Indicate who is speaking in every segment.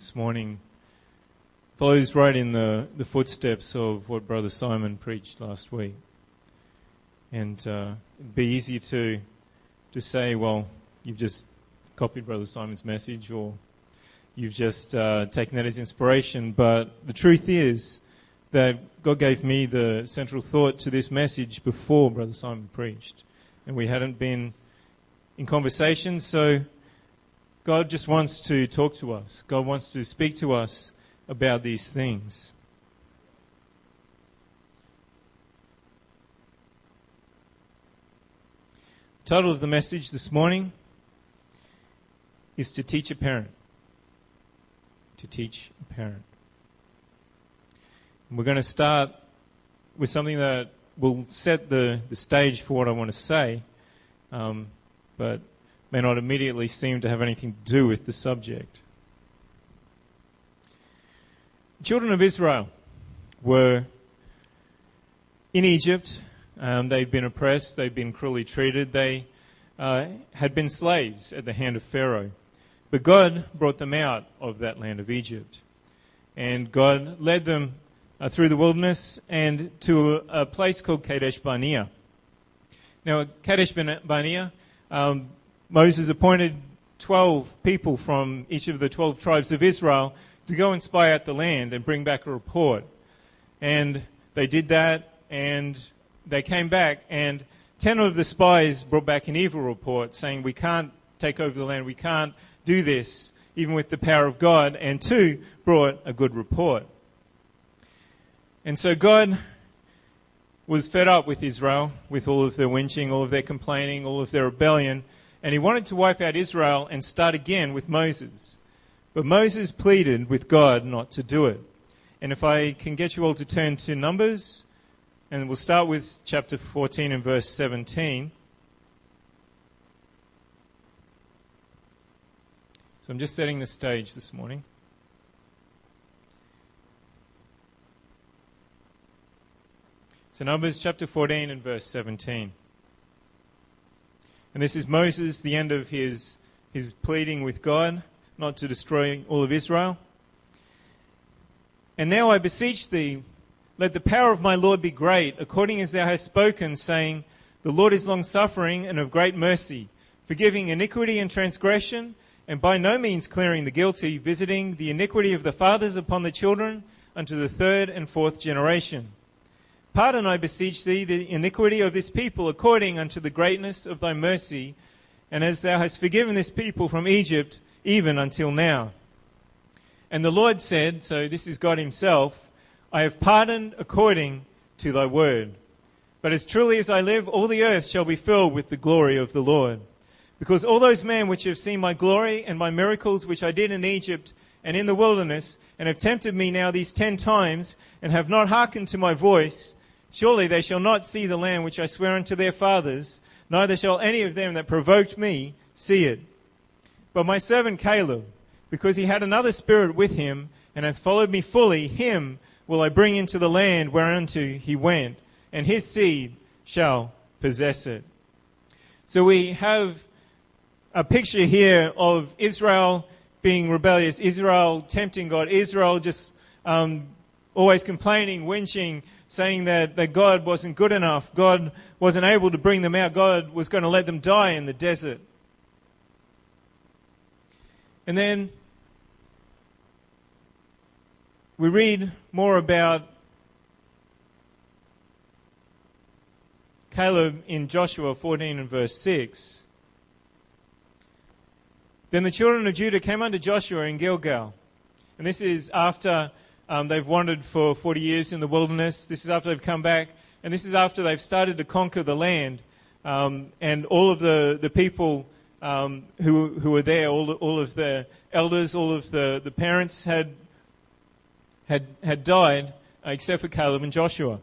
Speaker 1: this morning follows right in the, the footsteps of what Brother Simon preached last week. And uh, it'd be easy to, to say, well, you've just copied Brother Simon's message or you've just uh, taken that as inspiration. But the truth is that God gave me the central thought to this message before Brother Simon preached. And we hadn't been in conversation, so God just wants to talk to us. God wants to speak to us about these things. The title of the message this morning is To Teach a Parent. To Teach a Parent. And we're going to start with something that will set the, the stage for what I want to say, um, but may not immediately seem to have anything to do with the subject. Children of Israel were in Egypt. Um, they'd been oppressed, they'd been cruelly treated, they uh, had been slaves at the hand of Pharaoh. But God brought them out of that land of Egypt. And God led them uh, through the wilderness and to a, a place called Kadesh Barnea. Now, Kadesh Barnea, um, Moses appointed 12 people from each of the 12 tribes of Israel to go and spy out the land and bring back a report. And they did that, and they came back, and 10 of the spies brought back an evil report saying, We can't take over the land, we can't do this, even with the power of God. And two brought a good report. And so God was fed up with Israel, with all of their whinging, all of their complaining, all of their rebellion and he wanted to wipe out Israel and start again with Moses. But Moses pleaded with God not to do it. And if I can get you all to turn to Numbers, and we'll start with chapter 14 and verse 17. So I'm just setting the stage this morning. So Numbers chapter 14 and verse 17. And this is Moses, the end of his, his pleading with God not to destroy all of Israel. And now I beseech thee, let the power of my Lord be great, according as thou hast spoken, saying, The Lord is long suffering and of great mercy, forgiving iniquity and transgression, and by no means clearing the guilty, visiting the iniquity of the fathers upon the children unto the third and fourth generation. Pardon, I beseech thee, the iniquity of this people according unto the greatness of thy mercy, and as thou hast forgiven this people from Egypt, even until now. And the Lord said, so this is God Himself, I have pardoned according to thy word. But as truly as I live, all the earth shall be filled with the glory of the Lord. Because all those men which have seen my glory and my miracles which I did in Egypt and in the wilderness, and have tempted me now these ten times, and have not hearkened to my voice, Surely they shall not see the land which I swear unto their fathers, neither shall any of them that provoked me see it. But my servant Caleb, because he had another spirit with him, and hath followed me fully, him will I bring into the land whereunto he went, and his seed shall possess it. So we have a picture here of Israel being rebellious, Israel tempting God, Israel just um, always complaining, winching, saying that, that God wasn't good enough. God wasn't able to bring them out. God was going to let them die in the desert. And then we read more about Caleb in Joshua 14 and verse 6. Then the children of Judah came unto Joshua in Gilgal. And this is after um, they've wandered for 40 years in the wilderness. This is after they've come back, and this is after they've started to conquer the land. Um, and all of the, the people um, who, who were there, all, all of the elders, all of the, the parents had, had, had died, uh, except for Caleb and Joshua.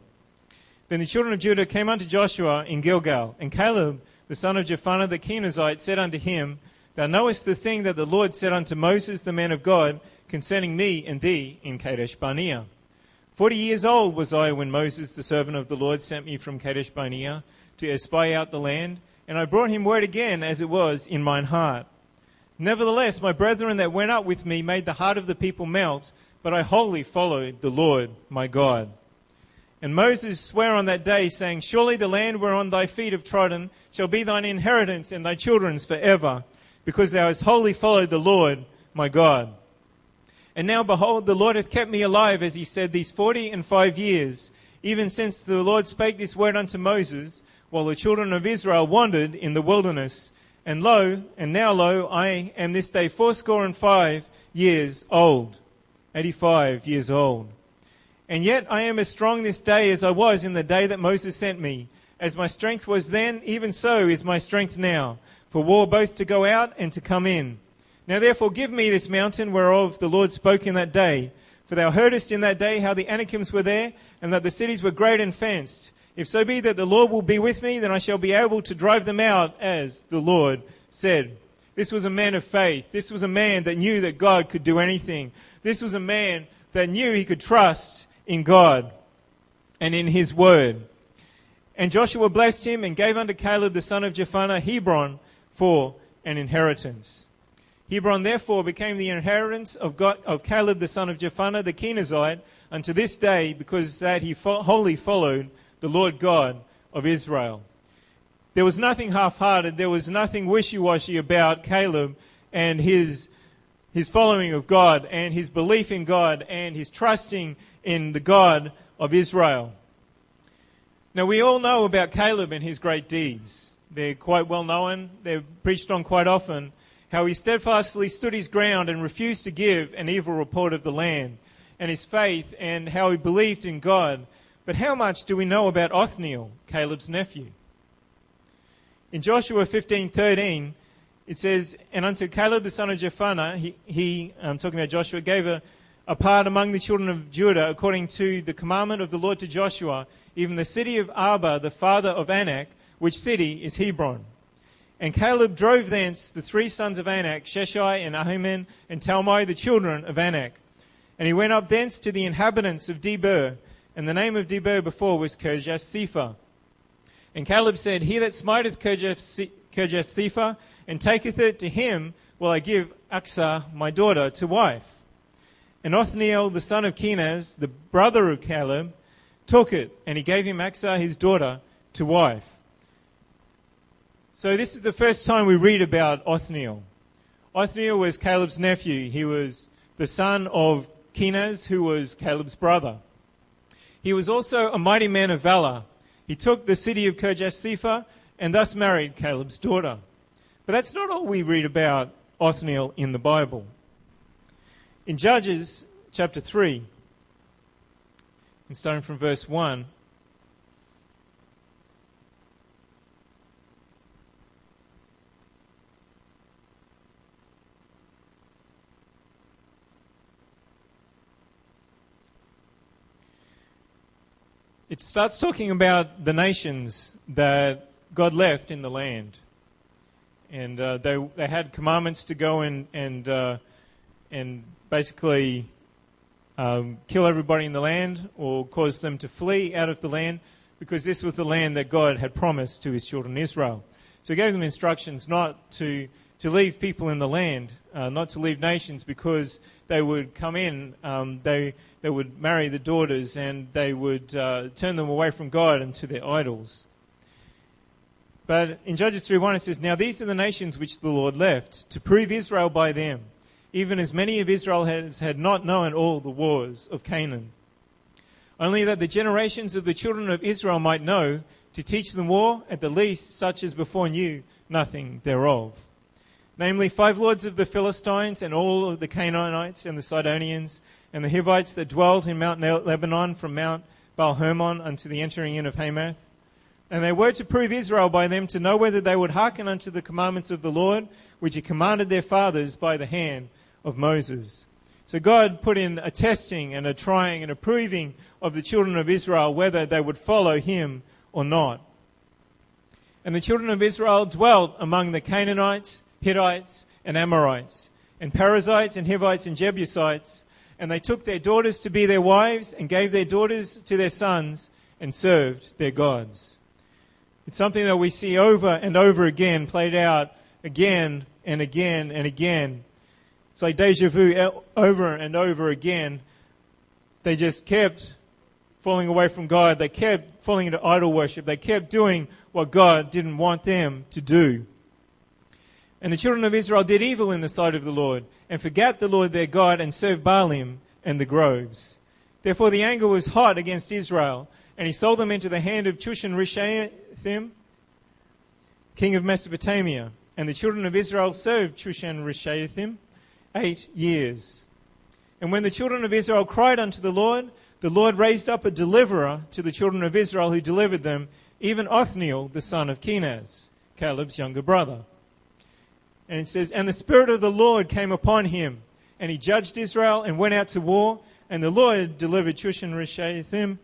Speaker 1: Then the children of Judah came unto Joshua in Gilgal, and Caleb, the son of Jephunneh the Kenizzite, said unto him, Thou knowest the thing that the Lord said unto Moses the man of God, concerning me and thee in Kadesh Barnea. Forty years old was I when Moses, the servant of the Lord, sent me from Kadesh Barnea to espy out the land, and I brought him word again as it was in mine heart. Nevertheless, my brethren that went up with me made the heart of the people melt, but I wholly followed the Lord my God. And Moses sware on that day, saying, Surely the land whereon thy feet have trodden shall be thine inheritance and thy children's for ever, because thou hast wholly followed the Lord my God. And now behold, the Lord hath kept me alive, as he said, these forty and five years, even since the Lord spake this word unto Moses, while the children of Israel wandered in the wilderness. And lo, and now lo, I am this day fourscore and five years old. 85 years old. And yet I am as strong this day as I was in the day that Moses sent me. As my strength was then, even so is my strength now, for war both to go out and to come in. Now therefore give me this mountain whereof the Lord spoke in that day. For thou heardest in that day how the Anakims were there, and that the cities were great and fenced. If so be that the Lord will be with me, then I shall be able to drive them out, as the Lord said. This was a man of faith. This was a man that knew that God could do anything. This was a man that knew he could trust in God and in his word. And Joshua blessed him and gave unto Caleb the son of Jephunneh Hebron for an inheritance. Hebron therefore became the inheritance of, God, of Caleb the son of Jephunneh the Kenizzite unto this day because that he fo- wholly followed the Lord God of Israel. There was nothing half-hearted. There was nothing wishy-washy about Caleb and his, his following of God and his belief in God and his trusting in the God of Israel. Now we all know about Caleb and his great deeds. They're quite well known. They're preached on quite often how he steadfastly stood his ground and refused to give an evil report of the land, and his faith, and how he believed in God. But how much do we know about Othniel, Caleb's nephew? In Joshua 15:13, it says, "And unto Caleb the son of Jephunneh, he, he I'm talking about Joshua, gave a, a part among the children of Judah according to the commandment of the Lord to Joshua, even the city of Arba, the father of Anak, which city is Hebron." And Caleb drove thence the three sons of Anak, Sheshai and Ahiman and Talmai, the children of Anak. And he went up thence to the inhabitants of Debir, and the name of Debir before was Kirjath And Caleb said, He that smiteth Kirjath and taketh it to him will I give Achsah my daughter to wife. And Othniel the son of Kenaz, the brother of Caleb, took it, and he gave him Achsah his daughter to wife. So this is the first time we read about Othniel. Othniel was Caleb's nephew. He was the son of Kenaz, who was Caleb's brother. He was also a mighty man of valor. He took the city of Kirjath and thus married Caleb's daughter. But that's not all we read about Othniel in the Bible. In Judges chapter 3, and starting from verse 1, it starts talking about the nations that God left in the land. And uh, they, they had commandments to go and, and, uh, and basically um, kill everybody in the land or cause them to flee out of the land because this was the land that God had promised to his children Israel. So he gave them instructions not to, to leave people in the land, uh, not to leave nations because they would come in, um, they, they would marry the daughters, and they would uh, turn them away from God and to their idols. But in Judges 3:1 it says, Now these are the nations which the Lord left, to prove Israel by them, even as many of Israel has, had not known all the wars of Canaan. Only that the generations of the children of Israel might know, to teach them war, at the least such as before knew nothing thereof namely five lords of the Philistines and all of the Canaanites and the Sidonians and the Hivites that dwelt in Mount Lebanon from Mount Baal Hermon unto the entering in of Hamath. And they were to prove Israel by them to know whether they would hearken unto the commandments of the Lord, which he commanded their fathers by the hand of Moses. So God put in a testing and a trying and a proving of the children of Israel whether they would follow him or not. And the children of Israel dwelt among the Canaanites Hittites, and Amorites, and Perizzites, and Hivites, and Jebusites. And they took their daughters to be their wives, and gave their daughters to their sons, and served their gods. It's something that we see over and over again played out again and again and again. It's like deja vu over and over again. They just kept falling away from God. They kept falling into idol worship. They kept doing what God didn't want them to do. And the children of Israel did evil in the sight of the Lord, and forgot the Lord their God, and served Baalim and the groves. Therefore the anger was hot against Israel, and he sold them into the hand of Chushan Rishathaim, king of Mesopotamia. And the children of Israel served Chushan Rishathaim eight years. And when the children of Israel cried unto the Lord, the Lord raised up a deliverer to the children of Israel who delivered them, even Othniel, the son of Kenaz, Caleb's younger brother. And it says, And the Spirit of the Lord came upon him, and he judged Israel and went out to war. And the Lord delivered Chushan Rishathaim,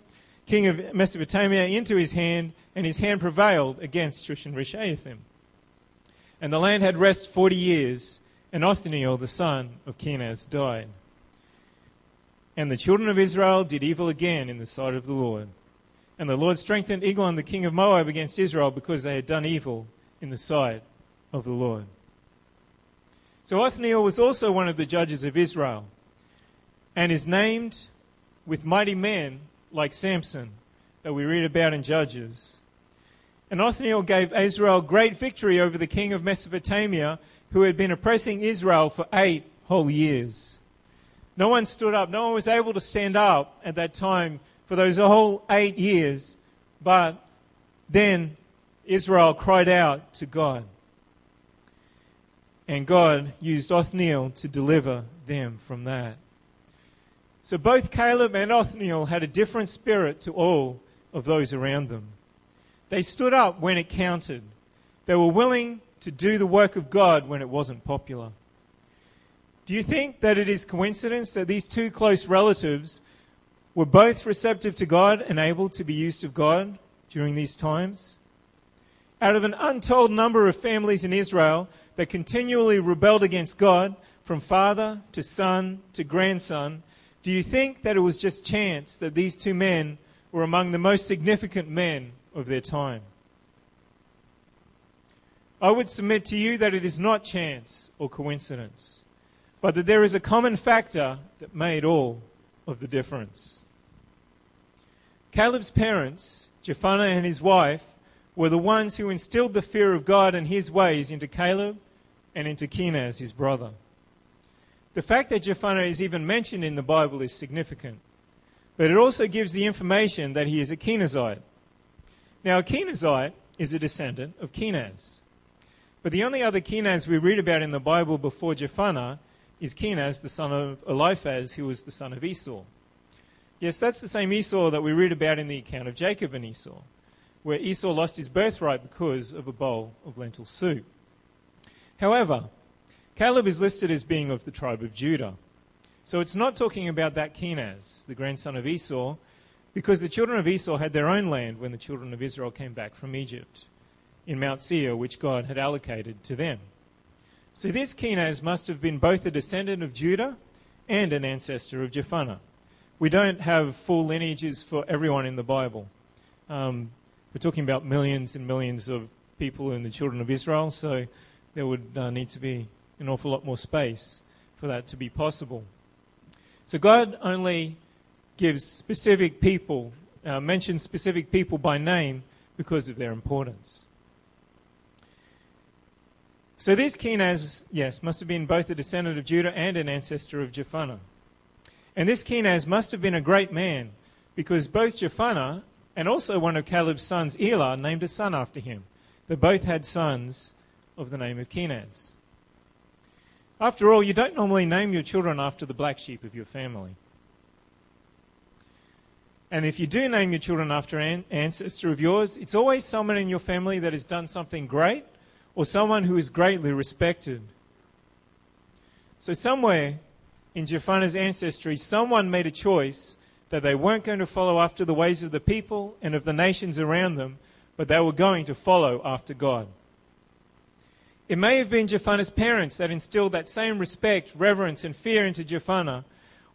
Speaker 1: king of Mesopotamia, into his hand, and his hand prevailed against Chushan Rishathaim. And the land had rest forty years, and Othniel, the son of Kenaz, died. And the children of Israel did evil again in the sight of the Lord. And the Lord strengthened Eglon, the king of Moab, against Israel because they had done evil in the sight of the Lord. So Othniel was also one of the judges of Israel and is named with mighty men like Samson that we read about in Judges. And Othniel gave Israel great victory over the king of Mesopotamia who had been oppressing Israel for eight whole years. No one stood up. No one was able to stand up at that time for those whole eight years. But then Israel cried out to God and God used Othniel to deliver them from that. So both Caleb and Othniel had a different spirit to all of those around them. They stood up when it counted. They were willing to do the work of God when it wasn't popular. Do you think that it is coincidence that these two close relatives were both receptive to God and able to be used of God during these times? Out of an untold number of families in Israel, that continually rebelled against God from father to son to grandson, do you think that it was just chance that these two men were among the most significant men of their time? I would submit to you that it is not chance or coincidence, but that there is a common factor that made all of the difference. Caleb's parents, Jephunneh and his wife, were the ones who instilled the fear of God and his ways into Caleb and into Kenaz, his brother. The fact that Jephunneh is even mentioned in the Bible is significant, but it also gives the information that he is a Kenazite. Now, a Kenazite is a descendant of Kenaz. But the only other Kenaz we read about in the Bible before Jephunneh is Kenaz, the son of Eliphaz, who was the son of Esau. Yes, that's the same Esau that we read about in the account of Jacob and Esau where Esau lost his birthright because of a bowl of lentil soup. However, Caleb is listed as being of the tribe of Judah. So it's not talking about that Kenaz, the grandson of Esau, because the children of Esau had their own land when the children of Israel came back from Egypt in Mount Seir, which God had allocated to them. So this Kenaz must have been both a descendant of Judah and an ancestor of Jephunneh. We don't have full lineages for everyone in the Bible. Um, we're talking about millions and millions of people in the children of Israel, so there would uh, need to be an awful lot more space for that to be possible. So God only gives specific people, uh, mentions specific people by name because of their importance. So this Kenaz, yes, must have been both a descendant of Judah and an ancestor of Jephunneh. And this Kenaz must have been a great man because both Jephunneh and also one of Caleb's sons, Elah, named a son after him. They both had sons of the name of Kenaz. After all, you don't normally name your children after the black sheep of your family. And if you do name your children after an ancestor of yours, it's always someone in your family that has done something great or someone who is greatly respected. So, somewhere in Jephunneh's ancestry, someone made a choice that they weren't going to follow after the ways of the people and of the nations around them, but they were going to follow after God. It may have been Jephunneh's parents that instilled that same respect, reverence, and fear into Jephunneh,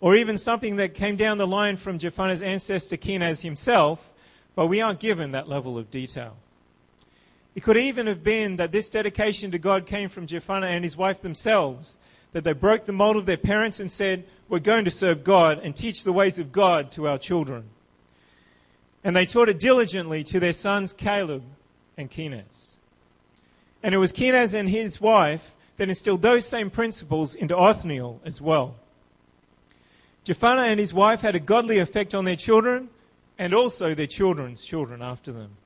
Speaker 1: or even something that came down the line from Jephunneh's ancestor Kenaz himself, but we aren't given that level of detail. It could even have been that this dedication to God came from Jephthah and his wife themselves, that they broke the mold of their parents and said, We're going to serve God and teach the ways of God to our children. And they taught it diligently to their sons Caleb and Kenaz. And it was Kenaz and his wife that instilled those same principles into Othniel as well. Jephthah and his wife had a godly effect on their children and also their children's children after them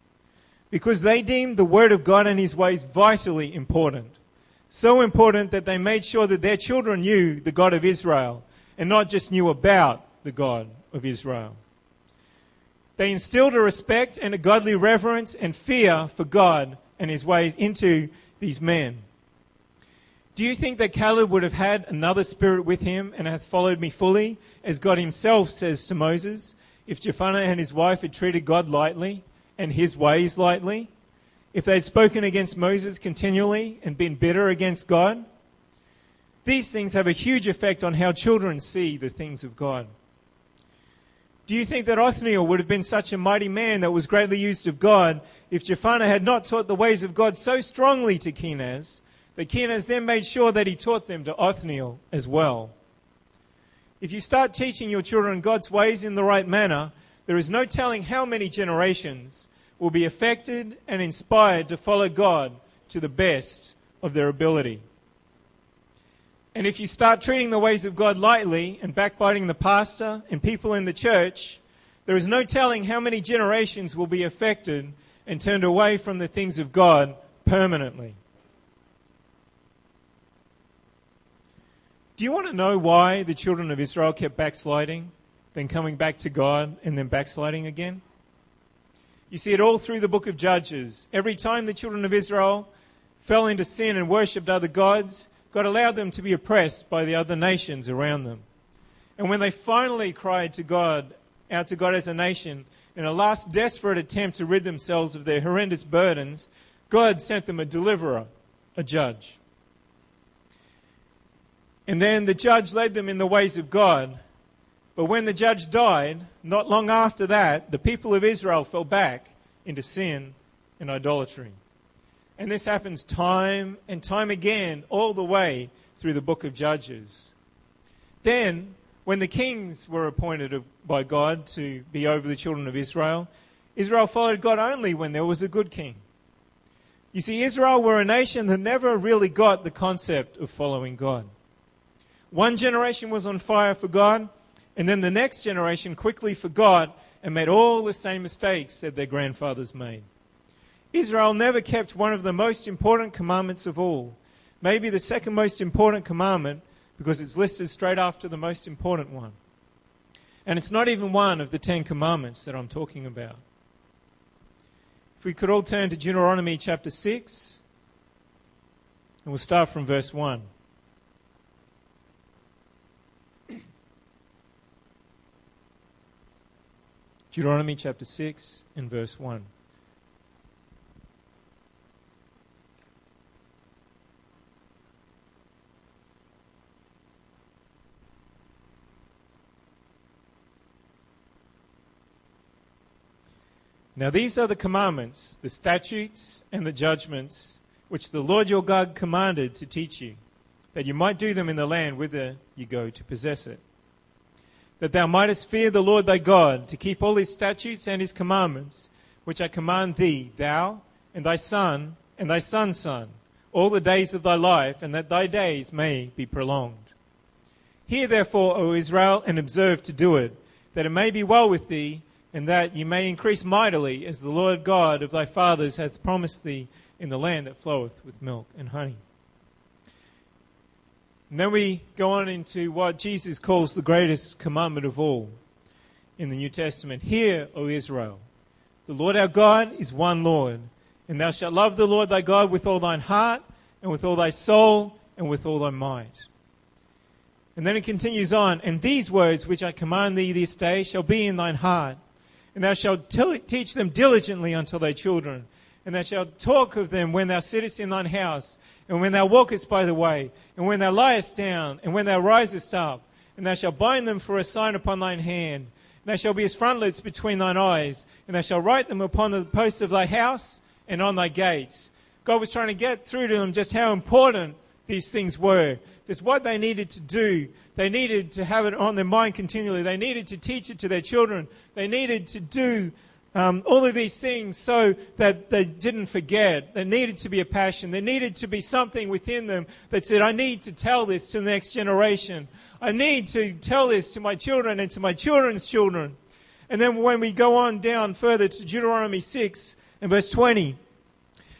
Speaker 1: because they deemed the word of God and his ways vitally important. So important that they made sure that their children knew the God of Israel and not just knew about the God of Israel. They instilled a respect and a godly reverence and fear for God and his ways into these men. Do you think that Caleb would have had another spirit with him and hath followed me fully, as God himself says to Moses, if Jephthah and his wife had treated God lightly? and his ways lightly, if they'd spoken against Moses continually and been bitter against God, these things have a huge effect on how children see the things of God. Do you think that Othniel would have been such a mighty man that was greatly used of God if Jephthah had not taught the ways of God so strongly to Kenaz that Kenaz then made sure that he taught them to Othniel as well? If you start teaching your children God's ways in the right manner, there is no telling how many generations will be affected and inspired to follow God to the best of their ability. And if you start treating the ways of God lightly and backbiting the pastor and people in the church, there is no telling how many generations will be affected and turned away from the things of God permanently. Do you want to know why the children of Israel kept backsliding? then coming back to God, and then backsliding again. You see it all through the book of Judges. Every time the children of Israel fell into sin and worshipped other gods, God allowed them to be oppressed by the other nations around them. And when they finally cried to God, out to God as a nation, in a last desperate attempt to rid themselves of their horrendous burdens, God sent them a deliverer, a judge. And then the judge led them in the ways of God, but when the judge died, not long after that, the people of Israel fell back into sin and idolatry. And this happens time and time again, all the way through the book of Judges. Then, when the kings were appointed by God to be over the children of Israel, Israel followed God only when there was a good king. You see, Israel were a nation that never really got the concept of following God. One generation was on fire for God, and then the next generation quickly forgot and made all the same mistakes that their grandfathers made. Israel never kept one of the most important commandments of all. Maybe the second most important commandment because it's listed straight after the most important one. And it's not even one of the Ten Commandments that I'm talking about. If we could all turn to Deuteronomy chapter 6, and we'll start from verse 1. Deuteronomy chapter 6 and verse 1. Now these are the commandments, the statutes, and the judgments which the Lord your God commanded to teach you, that you might do them in the land whither you go to possess it that thou mightest fear the Lord thy God, to keep all his statutes and his commandments, which I command thee, thou and thy son and thy son's son, all the days of thy life, and that thy days may be prolonged. Hear therefore, O Israel, and observe to do it, that it may be well with thee, and that ye may increase mightily, as the Lord God of thy fathers hath promised thee in the land that floweth with milk and honey. And then we go on into what Jesus calls the greatest commandment of all in the New Testament. Hear, O Israel, the Lord our God is one Lord, and thou shalt love the Lord thy God with all thine heart, and with all thy soul, and with all thy might. And then it continues on, and these words which I command thee this day shall be in thine heart, and thou shalt teach them diligently unto thy children, and thou shalt talk of them when thou sittest in thine house, and when thou walkest by the way, and when thou liest down, and when thou risest up, and thou shalt bind them for a sign upon thine hand. And they shall be as frontlets between thine eyes, and thou shalt write them upon the posts of thy house and on thy gates. God was trying to get through to them just how important these things were. It's what they needed to do. They needed to have it on their mind continually. They needed to teach it to their children. They needed to do um, all of these things so that they didn't forget. There needed to be a passion. There needed to be something within them that said, I need to tell this to the next generation. I need to tell this to my children and to my children's children. And then when we go on down further to Deuteronomy 6 and verse 20,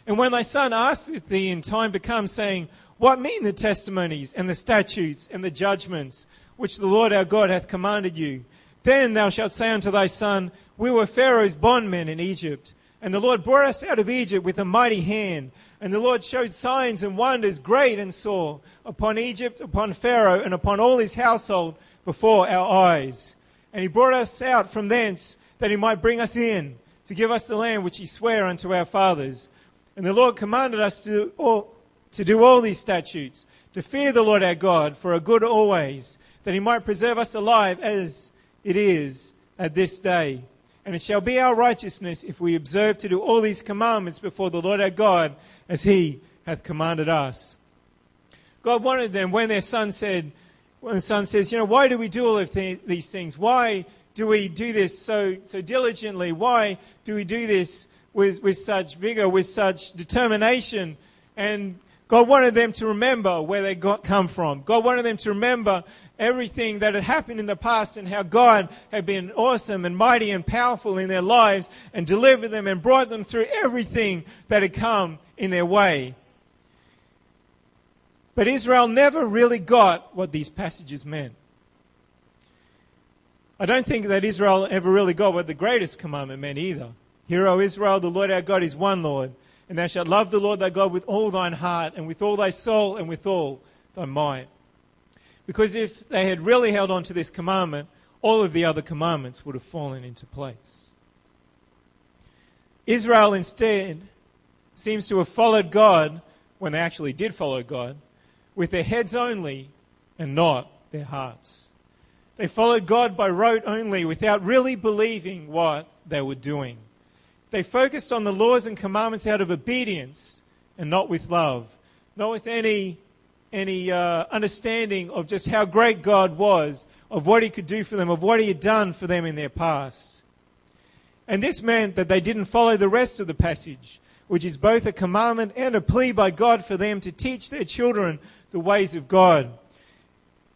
Speaker 1: and when thy son asketh thee in time to come, saying, What mean the testimonies and the statutes and the judgments which the Lord our God hath commanded you? Then thou shalt say unto thy son, We were Pharaoh's bondmen in Egypt. And the Lord brought us out of Egypt with a mighty hand. And the Lord showed signs and wonders great and sore upon Egypt, upon Pharaoh, and upon all his household before our eyes. And he brought us out from thence that he might bring us in to give us the land which he sware unto our fathers. And the Lord commanded us to, all, to do all these statutes, to fear the Lord our God for a good always, that he might preserve us alive as it is at this day. And it shall be our righteousness if we observe to do all these commandments before the Lord our God as he hath commanded us. God wanted them when their son said, when the son says, you know, why do we do all of th- these things? Why do we do this so, so diligently? Why do we do this with, with such vigor, with such determination? And God wanted them to remember where they got, come from. God wanted them to remember everything that had happened in the past and how God had been awesome and mighty and powerful in their lives and delivered them and brought them through everything that had come in their way. But Israel never really got what these passages meant. I don't think that Israel ever really got what the greatest commandment meant either. Hear, O Israel, the Lord our God is one Lord, and thou shalt love the Lord thy God with all thine heart, and with all thy soul, and with all thy might. Because if they had really held on to this commandment, all of the other commandments would have fallen into place. Israel instead seems to have followed God when they actually did follow God with their heads only and not their hearts. They followed God by rote only without really believing what they were doing. They focused on the laws and commandments out of obedience and not with love, not with any any uh, understanding of just how great God was, of what He could do for them, of what He had done for them in their past. And this meant that they didn't follow the rest of the passage, which is both a commandment and a plea by God for them to teach their children the ways of God.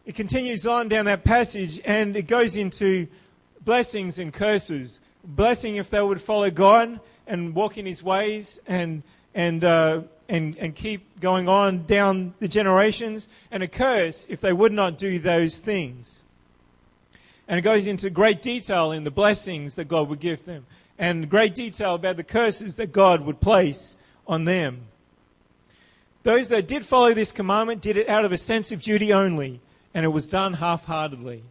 Speaker 1: It continues on down that passage and it goes into blessings and curses. Blessing if they would follow God and walk in His ways and, and, uh, and, and keep going on down the generations, and a curse if they would not do those things. And it goes into great detail in the blessings that God would give them, and great detail about the curses that God would place on them. Those that did follow this commandment did it out of a sense of duty only, and it was done half heartedly.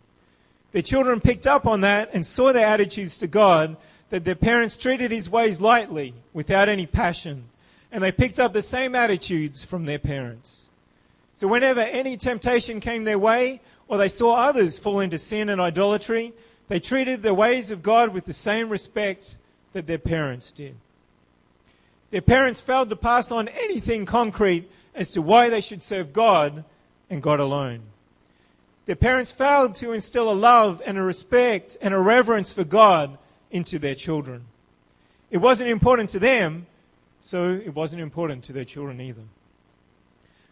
Speaker 1: Their children picked up on that and saw their attitudes to God, that their parents treated his ways lightly, without any passion and they picked up the same attitudes from their parents. So whenever any temptation came their way, or they saw others fall into sin and idolatry, they treated the ways of God with the same respect that their parents did. Their parents failed to pass on anything concrete as to why they should serve God and God alone. Their parents failed to instill a love and a respect and a reverence for God into their children. It wasn't important to them so it wasn't important to their children either.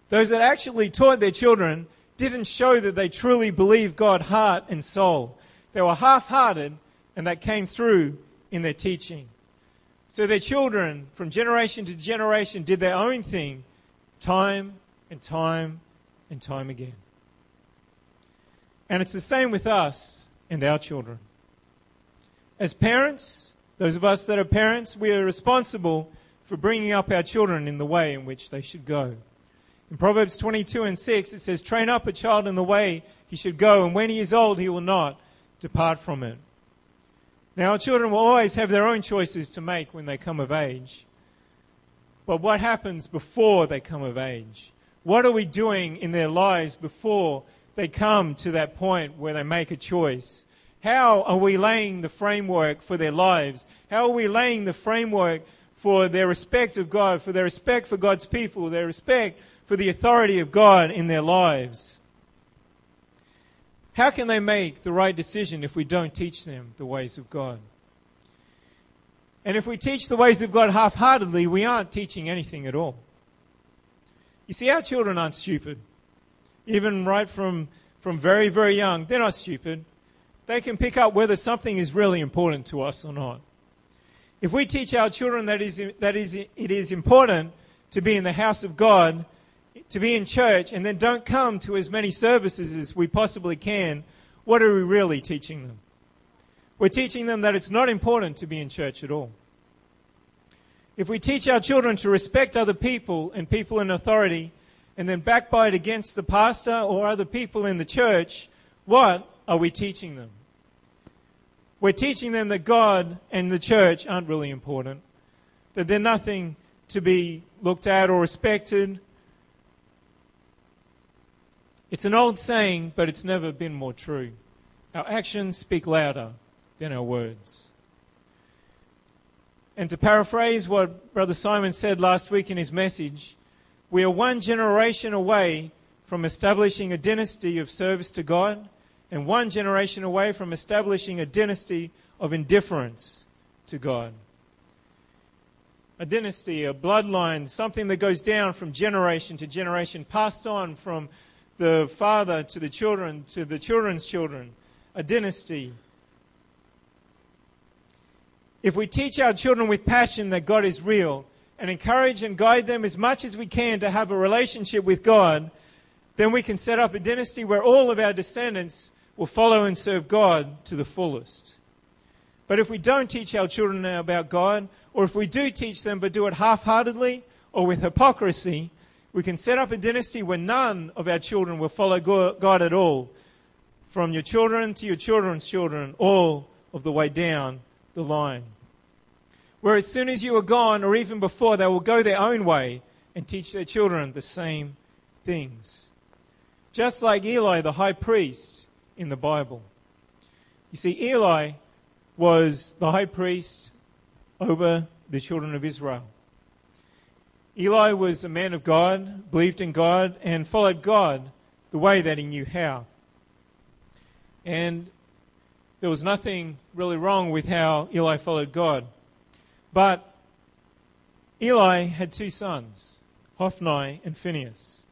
Speaker 1: Those that actually taught their children didn't show that they truly believed God heart and soul. They were half hearted, and that came through in their teaching. So their children, from generation to generation, did their own thing time and time and time again. And it's the same with us and our children. As parents, those of us that are parents, we are responsible for bringing up our children in the way in which they should go. In Proverbs 22 and 6, it says, Train up a child in the way he should go, and when he is old, he will not depart from it. Now, our children will always have their own choices to make when they come of age. But what happens before they come of age? What are we doing in their lives before they come to that point where they make a choice? How are we laying the framework for their lives? How are we laying the framework for their respect of God, for their respect for God's people, their respect for the authority of God in their lives. How can they make the right decision if we don't teach them the ways of God? And if we teach the ways of God half heartedly, we aren't teaching anything at all. You see, our children aren't stupid. Even right from, from very, very young, they're not stupid. They can pick up whether something is really important to us or not. If we teach our children that, is, that is, it is important to be in the house of God, to be in church, and then don't come to as many services as we possibly can, what are we really teaching them? We're teaching them that it's not important to be in church at all. If we teach our children to respect other people and people in authority, and then backbite against the pastor or other people in the church, what are we teaching them? We're teaching them that God and the church aren't really important, that they're nothing to be looked at or respected. It's an old saying, but it's never been more true. Our actions speak louder than our words. And to paraphrase what Brother Simon said last week in his message, we are one generation away from establishing a dynasty of service to God and one generation away from establishing a dynasty of indifference to God. A dynasty, a bloodline, something that goes down from generation to generation, passed on from the father to the children to the children's children. A dynasty. If we teach our children with passion that God is real and encourage and guide them as much as we can to have a relationship with God, then we can set up a dynasty where all of our descendants will follow and serve God to the fullest. But if we don't teach our children about God, or if we do teach them but do it half heartedly or with hypocrisy, we can set up a dynasty where none of our children will follow God at all, from your children to your children's children, all of the way down the line. Where as soon as you are gone, or even before, they will go their own way and teach their children the same things. Just like Eli, the high priest, in the Bible. You see, Eli was the high priest over the children of Israel. Eli was a man of God, believed in God, and followed God the way that he knew how. And there was nothing really wrong with how Eli followed God. But Eli had two sons, Hophni and Phinehas.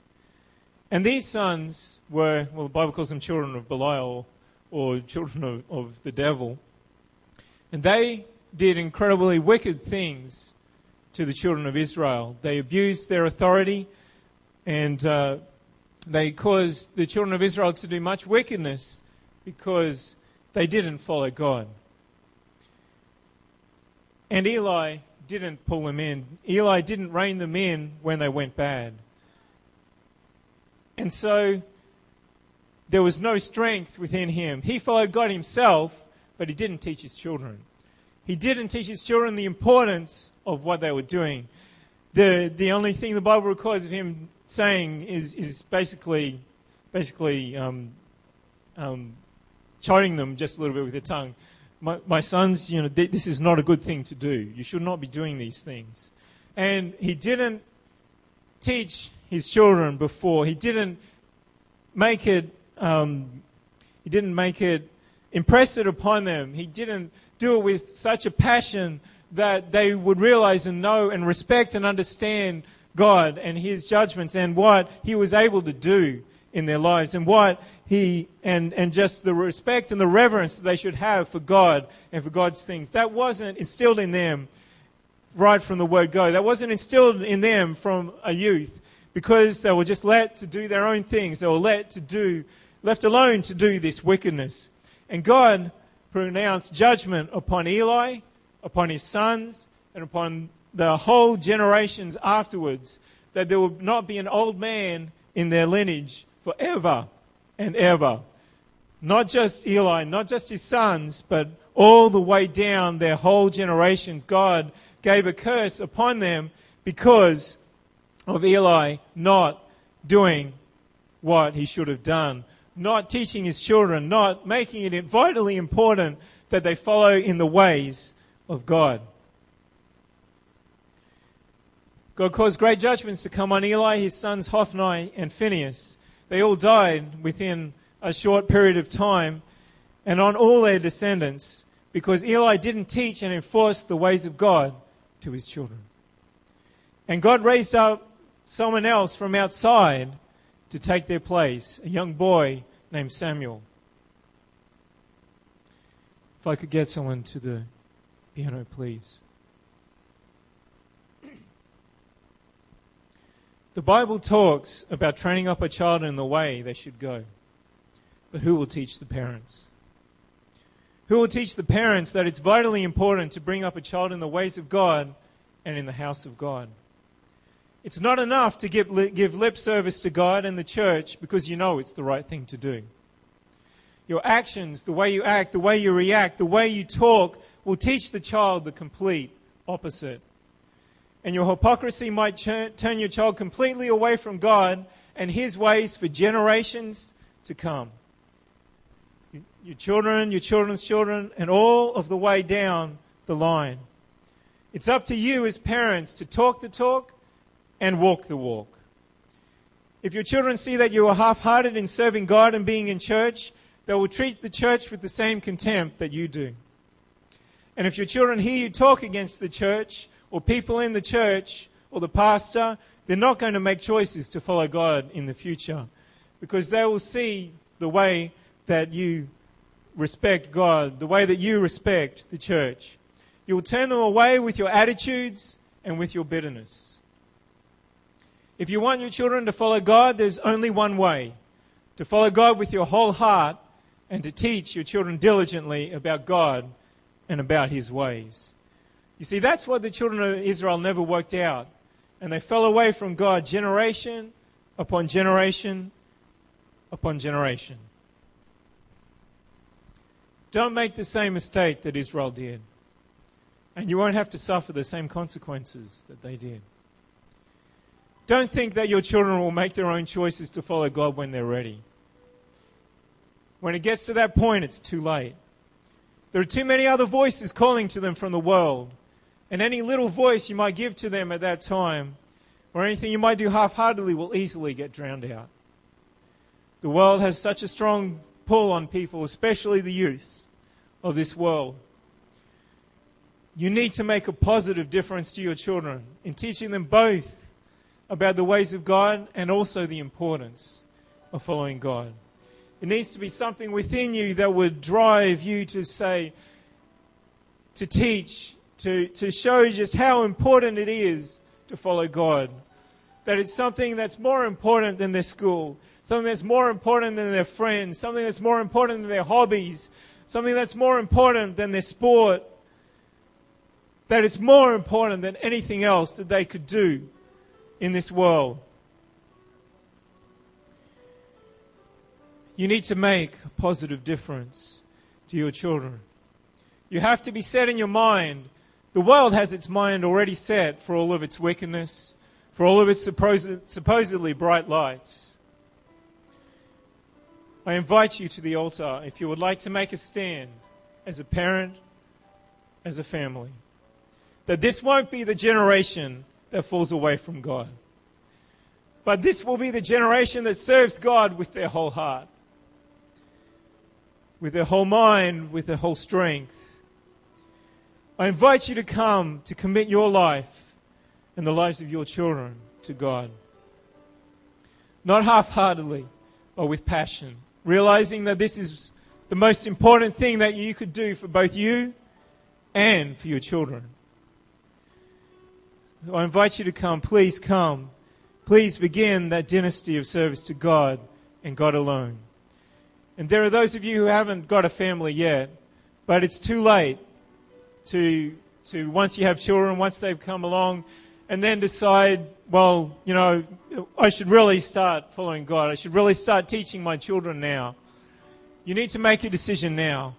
Speaker 1: And these sons were, well, the Bible calls them children of Belial or children of, of the devil. And they did incredibly wicked things to the children of Israel. They abused their authority and uh, they caused the children of Israel to do much wickedness because they didn't follow God. And Eli didn't pull them in. Eli didn't rein them in when they went bad. And so there was no strength within him. He followed God himself, but he didn't teach his children. He didn't teach his children the importance of what they were doing. The, the only thing the Bible records of him saying is, is basically, basically um, um, chiding them just a little bit with the tongue. My, my sons, you know, th- this is not a good thing to do. You should not be doing these things. And he didn't teach his children before. He didn't make it. Um, he didn't make it. Impress it upon them. He didn't do it with such a passion that they would realize and know and respect and understand God and His judgments and what He was able to do in their lives and what He and, and just the respect and the reverence that they should have for God and for God's things. That wasn't instilled in them right from the word go. That wasn't instilled in them from a youth because they were just let to do their own things. They were let to do, left alone to do this wickedness. And God pronounced judgment upon Eli, upon his sons, and upon the whole generations afterwards, that there would not be an old man in their lineage forever and ever. Not just Eli, not just his sons, but all the way down their whole generations. God gave a curse upon them because of Eli not doing what he should have done, not teaching his children, not making it vitally important that they follow in the ways of God. God caused great judgments to come on Eli, his sons Hophni and Phinehas. They all died within a short period of time, and on all their descendants, because Eli didn't teach and enforce the ways of God to his children. And God raised up someone else from outside to take their place, a young boy named Samuel. If I could get someone to the piano, please. The Bible talks about training up a child in the way they should go. But who will teach the parents? Who will teach the parents that it's vitally important to bring up a child in the ways of God and in the house of God? It's not enough to give, give lip service to God and the church because you know it's the right thing to do. Your actions, the way you act, the way you react, the way you talk will teach the child the complete opposite. And your hypocrisy might turn your child completely away from God and His ways for generations to come. Your children, your children's children, and all of the way down the line. It's up to you as parents to talk the talk and walk the walk. If your children see that you are half hearted in serving God and being in church, they will treat the church with the same contempt that you do. And if your children hear you talk against the church, or people in the church or the pastor, they're not going to make choices to follow God in the future because they will see the way that you respect God, the way that you respect the church. You will turn them away with your attitudes and with your bitterness. If you want your children to follow God, there's only one way to follow God with your whole heart and to teach your children diligently about God and about His ways. You see, that's what the children of Israel never worked out. And they fell away from God generation upon generation upon generation. Don't make the same mistake that Israel did. And you won't have to suffer the same consequences that they did. Don't think that your children will make their own choices to follow God when they're ready. When it gets to that point, it's too late. There are too many other voices calling to them from the world. And any little voice you might give to them at that time, or anything you might do half heartedly, will easily get drowned out. The world has such a strong pull on people, especially the youth of this world. You need to make a positive difference to your children in teaching them both about the ways of God and also the importance of following God. It needs to be something within you that would drive you to say, to teach to, to show just how important it is to follow God. That it's something that's more important than their school, something that's more important than their friends, something that's more important than their hobbies, something that's more important than their sport. That it's more important than anything else that they could do in this world. You need to make a positive difference to your children. You have to be set in your mind the world has its mind already set for all of its wickedness, for all of its supposed, supposedly bright lights. I invite you to the altar if you would like to make a stand as a parent, as a family. That this won't be the generation that falls away from God. But this will be the generation that serves God with their whole heart, with their whole mind, with their whole strength I invite you to come to commit your life and the lives of your children to God. Not half heartedly, but with passion, realizing that this is the most important thing that you could do for both you and for your children. I invite you to come. Please come. Please begin that dynasty of service to God and God alone. And there are those of you who haven't got a family yet, but it's too late to, to once you have children, once they've come along, and then decide, well, you know, I should really start following God. I should really start teaching my children now. You need to make a decision now.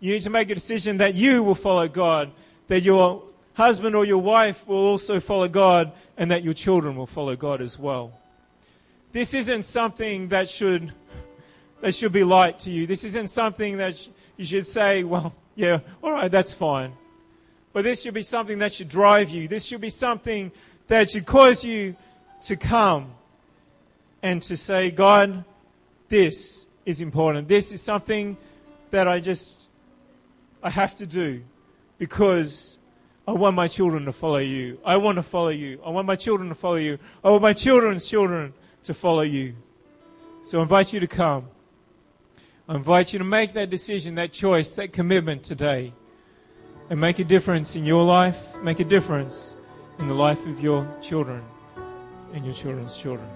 Speaker 1: You need to make a decision that you will follow God, that your husband or your wife will also follow God, and that your children will follow God as well. This isn't something that should, that should be light to you. This isn't something that you should say, well, yeah, all right, that's fine. But this should be something that should drive you. This should be something that should cause you to come and to say, God, this is important. This is something that I just, I have to do because I want my children to follow you. I want to follow you. I want my children to follow you. I want my children's children to follow you. So I invite you to come. I invite you to make that decision, that choice, that commitment today and make a difference in your life, make a difference in the life of your children and your children's children.